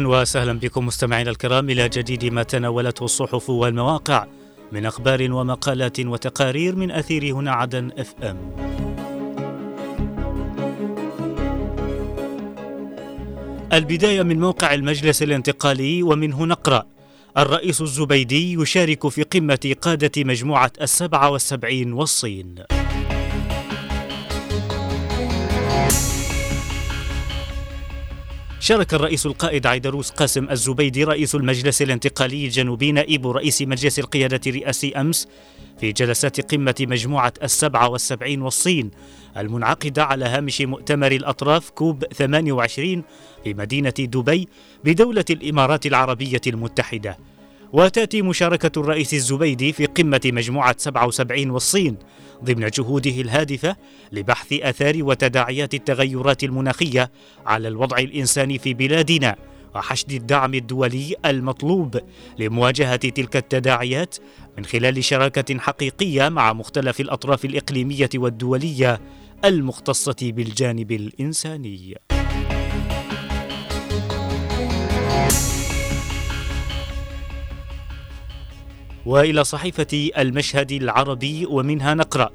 أهلا وسهلا بكم مستمعينا الكرام إلى جديد ما تناولته الصحف والمواقع من أخبار ومقالات وتقارير من أثير هنا عدن إف إم. البداية من موقع المجلس الانتقالي ومنه نقرا الرئيس الزبيدي يشارك في قمة قادة مجموعة السبعة والسبعين والصين. شارك الرئيس القائد عيدروس قاسم الزبيدي رئيس المجلس الانتقالي الجنوبي نائب رئيس مجلس القيادة الرئاسي أمس في جلسات قمة مجموعة السبعة والسبعين والصين المنعقدة على هامش مؤتمر الأطراف كوب 28 في مدينة دبي بدولة الإمارات العربية المتحدة. وتأتي مشاركة الرئيس الزبيدي في قمة مجموعة 77 والصين ضمن جهوده الهادفة لبحث أثار وتداعيات التغيرات المناخية على الوضع الإنساني في بلادنا وحشد الدعم الدولي المطلوب لمواجهة تلك التداعيات من خلال شراكة حقيقية مع مختلف الأطراف الإقليمية والدولية المختصة بالجانب الإنساني. وإلى صحيفة المشهد العربي ومنها نقرأ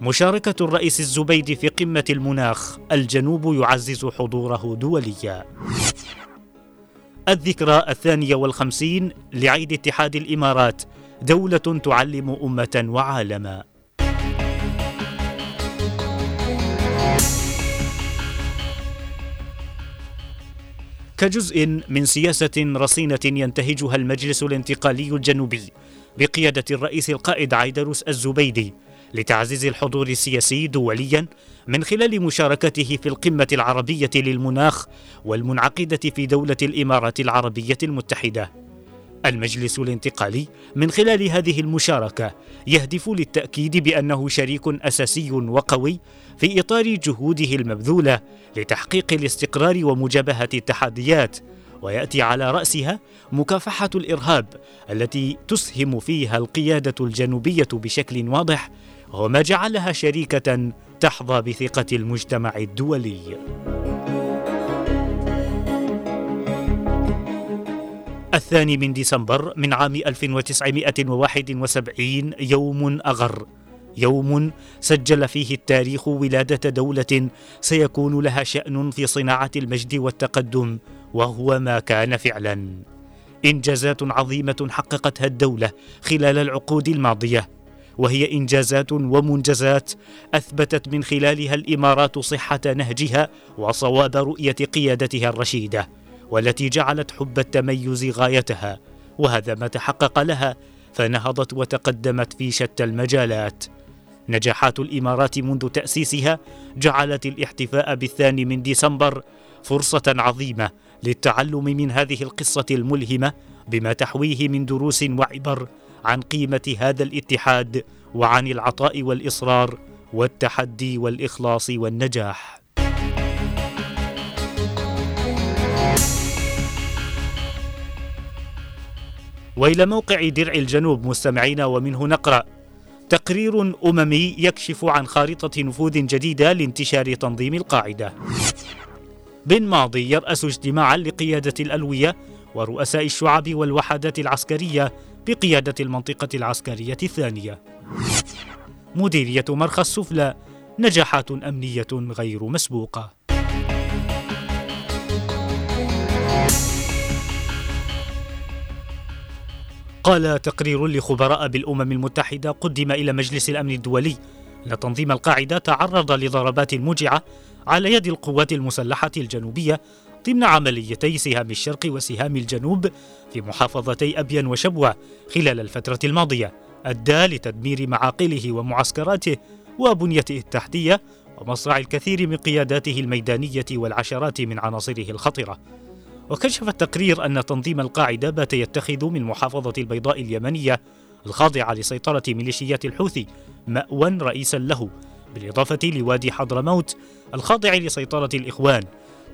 مشاركة الرئيس الزبيدي في قمة المناخ الجنوب يعزز حضوره دوليا. الذكرى الثانية والخمسين لعيد اتحاد الإمارات دولة تعلم أمة وعالما. كجزء من سياسة رصينة ينتهجها المجلس الانتقالي الجنوبي بقيادة الرئيس القائد عيدروس الزبيدي لتعزيز الحضور السياسي دوليا من خلال مشاركته في القمة العربية للمناخ والمنعقدة في دولة الإمارات العربية المتحدة. المجلس الانتقالي من خلال هذه المشاركة يهدف للتأكيد بأنه شريك أساسي وقوي في إطار جهوده المبذولة لتحقيق الاستقرار ومجابهة التحديات ويأتي على رأسها مكافحة الإرهاب التي تسهم فيها القيادة الجنوبية بشكل واضح وما جعلها شريكة تحظى بثقة المجتمع الدولي. الثاني من ديسمبر من عام 1971 يوم أغر. يوم سجل فيه التاريخ ولادة دولة سيكون لها شأن في صناعة المجد والتقدم وهو ما كان فعلا. إنجازات عظيمة حققتها الدولة خلال العقود الماضية وهي إنجازات ومنجزات أثبتت من خلالها الإمارات صحة نهجها وصواب رؤية قيادتها الرشيدة. والتي جعلت حب التميز غايتها وهذا ما تحقق لها فنهضت وتقدمت في شتى المجالات. نجاحات الإمارات منذ تأسيسها جعلت الاحتفاء بالثاني من ديسمبر فرصة عظيمة للتعلم من هذه القصة الملهمة بما تحويه من دروس وعبر عن قيمة هذا الاتحاد وعن العطاء والإصرار والتحدي والإخلاص والنجاح. والى موقع درع الجنوب مستمعين ومنه نقرأ تقرير أممي يكشف عن خارطة نفوذ جديدة لانتشار تنظيم القاعدة بن ماضي يرأس اجتماعا لقيادة الألوية ورؤساء الشعب والوحدات العسكرية بقيادة المنطقة العسكرية الثانية. مديرية مرخى السفلى نجاحات أمنية غير مسبوقة. قال تقرير لخبراء بالأمم المتحدة قدم إلى مجلس الأمن الدولي أن تنظيم القاعدة تعرض لضربات موجعة على يد القوات المسلحة الجنوبية ضمن عمليتي سهام الشرق وسهام الجنوب في محافظتي أبين وشبوة خلال الفترة الماضية أدى لتدمير معاقله ومعسكراته وبنيته التحتية ومصرع الكثير من قياداته الميدانية والعشرات من عناصره الخطرة. وكشف التقرير أن تنظيم القاعدة بات يتخذ من محافظة البيضاء اليمنية الخاضعة لسيطرة ميليشيات الحوثي مأوى رئيسا له بالإضافة لوادي حضرموت الخاضع لسيطرة الإخوان.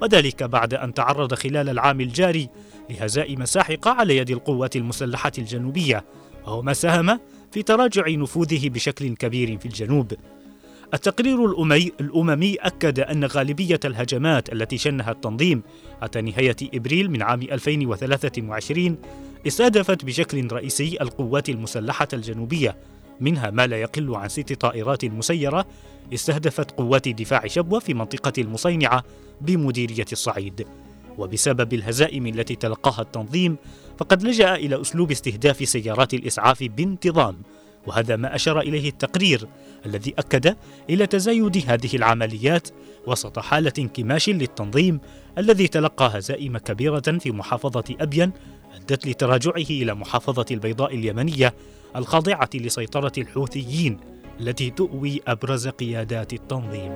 وذلك بعد أن تعرض خلال العام الجاري لهزائم ساحقة على يد القوات المسلحة الجنوبية وهو ما ساهم في تراجع نفوذه بشكل كبير في الجنوب. التقرير الأمي الأممي أكد أن غالبية الهجمات التي شنها التنظيم حتى نهاية إبريل من عام 2023 استهدفت بشكل رئيسي القوات المسلحة الجنوبية منها ما لا يقل عن ست طائرات مسيرة استهدفت قوات دفاع شبوة في منطقة المصينعة بمديرية الصعيد. وبسبب الهزائم التي تلقاها التنظيم فقد لجأ إلى أسلوب استهداف سيارات الإسعاف بانتظام. وهذا ما أشار إليه التقرير الذي أكد إلى تزايد هذه العمليات وسط حالة انكماش للتنظيم الذي تلقى هزائم كبيرة في محافظة أبين أدت لتراجعه إلى محافظة البيضاء اليمنية الخاضعة لسيطرة الحوثيين التي تؤوي أبرز قيادات التنظيم.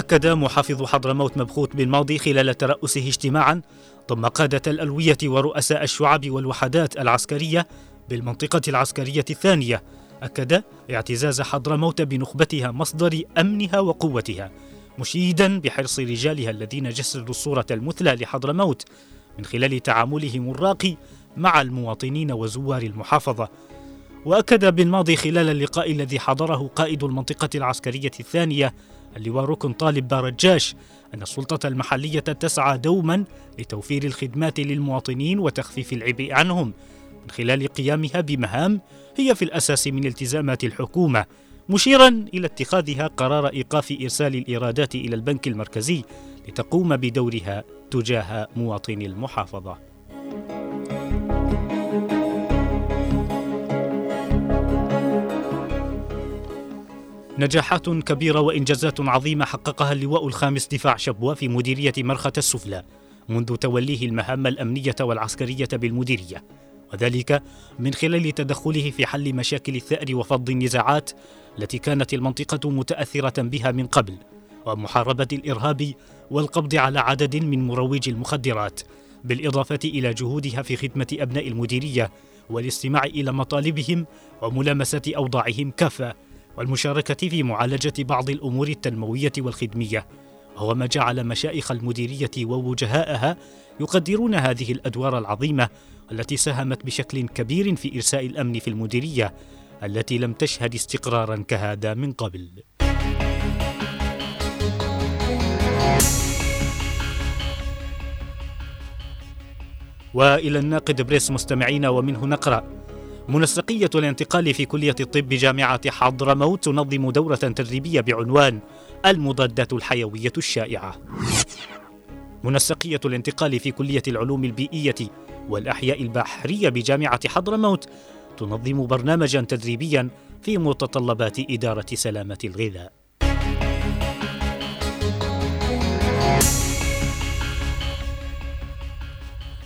أكد محافظ حضرموت مبخوت بالماضي خلال ترأسه اجتماعا ضم قادة الألوية ورؤساء الشعب والوحدات العسكرية بالمنطقة العسكرية الثانية. أكد اعتزاز حضرموت بنخبتها مصدر أمنها وقوتها مشيدا بحرص رجالها الذين جسدوا الصورة المثلى لحضرموت من خلال تعاملهم الراقي مع المواطنين وزوار المحافظة. وأكد بالماضي خلال اللقاء الذي حضره قائد المنطقة العسكرية الثانية اللواء ركن طالب بارجاش أن السلطة المحلية تسعى دوما لتوفير الخدمات للمواطنين وتخفيف العبء عنهم من خلال قيامها بمهام هي في الأساس من التزامات الحكومة مشيرا إلى اتخاذها قرار إيقاف إرسال الإيرادات إلى البنك المركزي لتقوم بدورها تجاه مواطني المحافظة. نجاحات كبيرة وإنجازات عظيمة حققها اللواء الخامس دفاع شبوة في مديرية مرخة السفلى منذ توليه المهام الأمنية والعسكرية بالمديرية. وذلك من خلال تدخله في حل مشاكل الثأر وفض النزاعات التي كانت المنطقة متأثرة بها من قبل ومحاربة الإرهاب والقبض على عدد من مروجي المخدرات بالإضافة إلى جهودها في خدمة أبناء المديرية والاستماع إلى مطالبهم وملامسة أوضاعهم كافة. والمشاركة في معالجة بعض الأمور التنموية والخدمية وهو ما جعل مشايخ المديرية ووجهاءها يقدرون هذه الأدوار العظيمة التي ساهمت بشكل كبير في إرساء الأمن في المديرية التي لم تشهد استقرارا كهذا من قبل. وإلى الناقد بريس مستمعين ومنه نقرأ منسقيه الانتقال في كلية الطب بجامعه حضرموت تنظم دورة تدريبية بعنوان المضادات الحيوية الشائعة. منسقيه الانتقال في كلية العلوم البيئية والأحياء البحرية بجامعة حضرموت تنظم برنامجا تدريبيا في متطلبات إدارة سلامة الغذاء.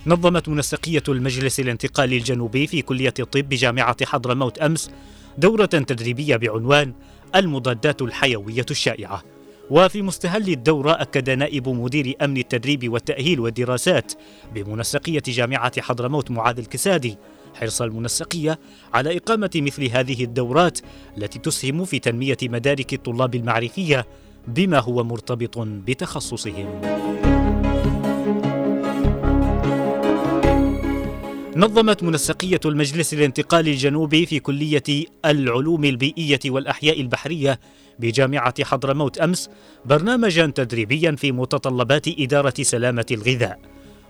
نظمت منسقية المجلس الانتقالي الجنوبي في كلية الطب بجامعة حضرموت أمس دورة تدريبية بعنوان المضادات الحيوية الشائعة وفي مستهل الدورة أكد نائب مدير أمن التدريب والتأهيل والدراسات بمنسقية جامعة حضرموت معاذ الكسادي حرص المنسقية على إقامة مثل هذه الدورات التي تسهم في تنمية مدارك الطلاب المعرفية بما هو مرتبط بتخصصهم. نظمت منسقية المجلس الانتقالي الجنوبي في كلية العلوم البيئية والأحياء البحرية بجامعة حضرموت أمس برنامجا تدريبيا في متطلبات إدارة سلامة الغذاء.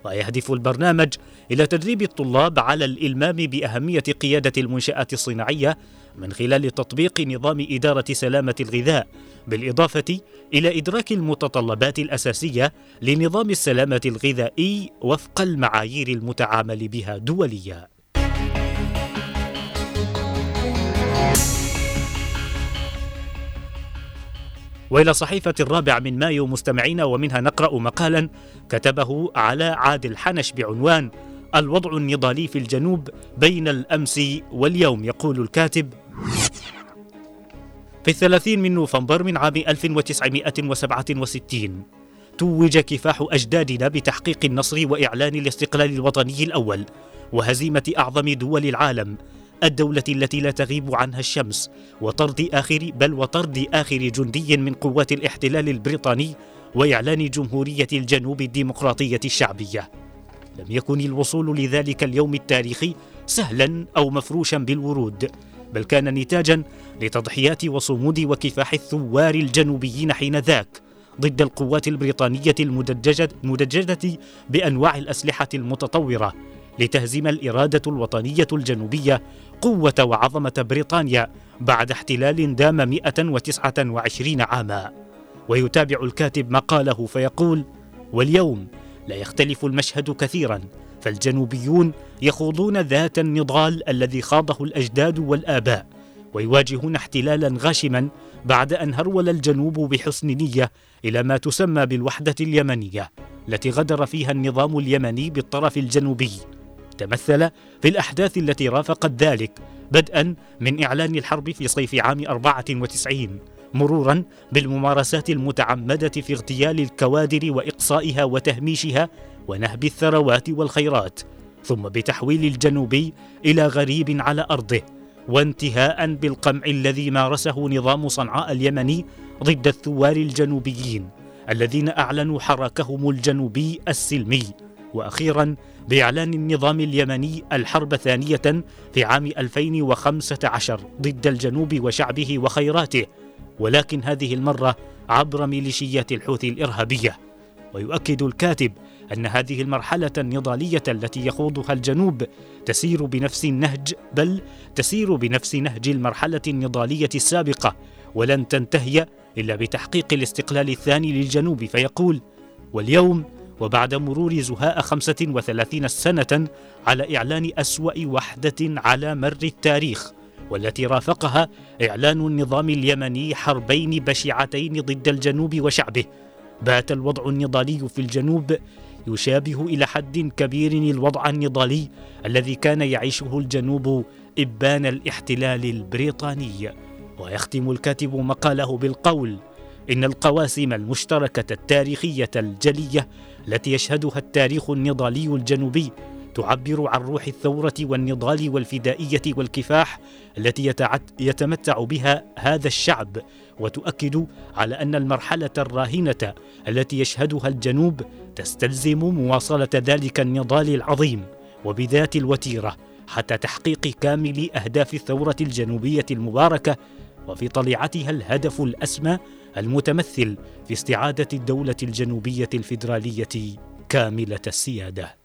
ويهدف البرنامج إلى تدريب الطلاب على الإلمام بأهمية قيادة المنشآت الصناعية من خلال تطبيق نظام إدارة سلامة الغذاء بالإضافة إلى إدراك المتطلبات الأساسية لنظام السلامة الغذائي وفق المعايير المتعامل بها دوليا. وإلى صحيفة الرابع من مايو مستمعين ومنها نقرأ مقالا كتبه على عادل حنش بعنوان الوضع النضالي في الجنوب بين الأمس واليوم يقول الكاتب في الثلاثين من نوفمبر من عام 1967 توج كفاح أجدادنا بتحقيق النصر وإعلان الاستقلال الوطني الأول وهزيمة أعظم دول العالم الدولة التي لا تغيب عنها الشمس وطرد آخر بل وطرد آخر جندي من قوات الاحتلال البريطاني وإعلان جمهورية الجنوب الديمقراطية الشعبية. لم يكن الوصول لذلك اليوم التاريخي سهلا أو مفروشا بالورود. بل كان نتاجا لتضحيات وصمود وكفاح الثوار الجنوبيين حينذاك ضد القوات البريطانية المدججة, المدججة بأنواع الأسلحة المتطورة لتهزم الإرادة الوطنية الجنوبية قوة وعظمة بريطانيا بعد احتلال دام 129 عاما. ويتابع الكاتب مقاله فيقول واليوم لا يختلف المشهد كثيرا فالجنوبيون يخوضون ذات النضال الذي خاضه الأجداد والآباء ويواجهون احتلالا غاشما بعد أن هرول الجنوب بحسن نية إلى ما تسمى بالوحدة اليمنية التي غدر فيها النظام اليمني بالطرف الجنوبي. تمثل في الأحداث التي رافقت ذلك بدءا من إعلان الحرب في صيف عام 94 مرورا بالممارسات المتعمدة في اغتيال الكوادر وإقصائها وتهميشها ونهب الثروات والخيرات ثم بتحويل الجنوبي إلى غريب على أرضه وانتهاء بالقمع الذي مارسه نظام صنعاء اليمني ضد الثوار الجنوبيين الذين أعلنوا حراكهم الجنوبي السلمي. وأخيرا بإعلان النظام اليمني الحرب ثانية في عام 2015 ضد الجنوب وشعبه وخيراته. ولكن هذه المرة عبر ميليشيات الحوثي الإرهابية. ويؤكد الكاتب أن هذه المرحلة النضالية التي يخوضها الجنوب تسير بنفس النهج بل تسير بنفس نهج المرحلة النضالية السابقة ولن تنتهي إلا بتحقيق الاستقلال الثاني للجنوب فيقول واليوم وبعد مرور زهاء 35 سنة على إعلان أسوأ وحدة على مر التاريخ والتي رافقها إعلان النظام اليمني حربين بشعتين ضد الجنوب وشعبه بات الوضع النضالي في الجنوب يشابه إلى حد كبير الوضع النضالي الذي كان يعيشه الجنوب إبان الاحتلال البريطاني. ويختم الكاتب مقاله بالقول إن القواسم المشتركة التاريخية الجلية التي يشهدها التاريخ النضالي الجنوبي تعبر عن روح الثورة والنضال والفدائية والكفاح التي يتمتع بها هذا الشعب وتؤكد على أن المرحلة الراهنة التي يشهدها الجنوب تستلزم مواصلة ذلك النضال العظيم وبذات الوتيرة حتى تحقيق كامل أهداف الثورة الجنوبية المباركة وفي طليعتها الهدف الأسمى المتمثل في استعادة الدولة الجنوبية الفيدرالية كاملة السيادة.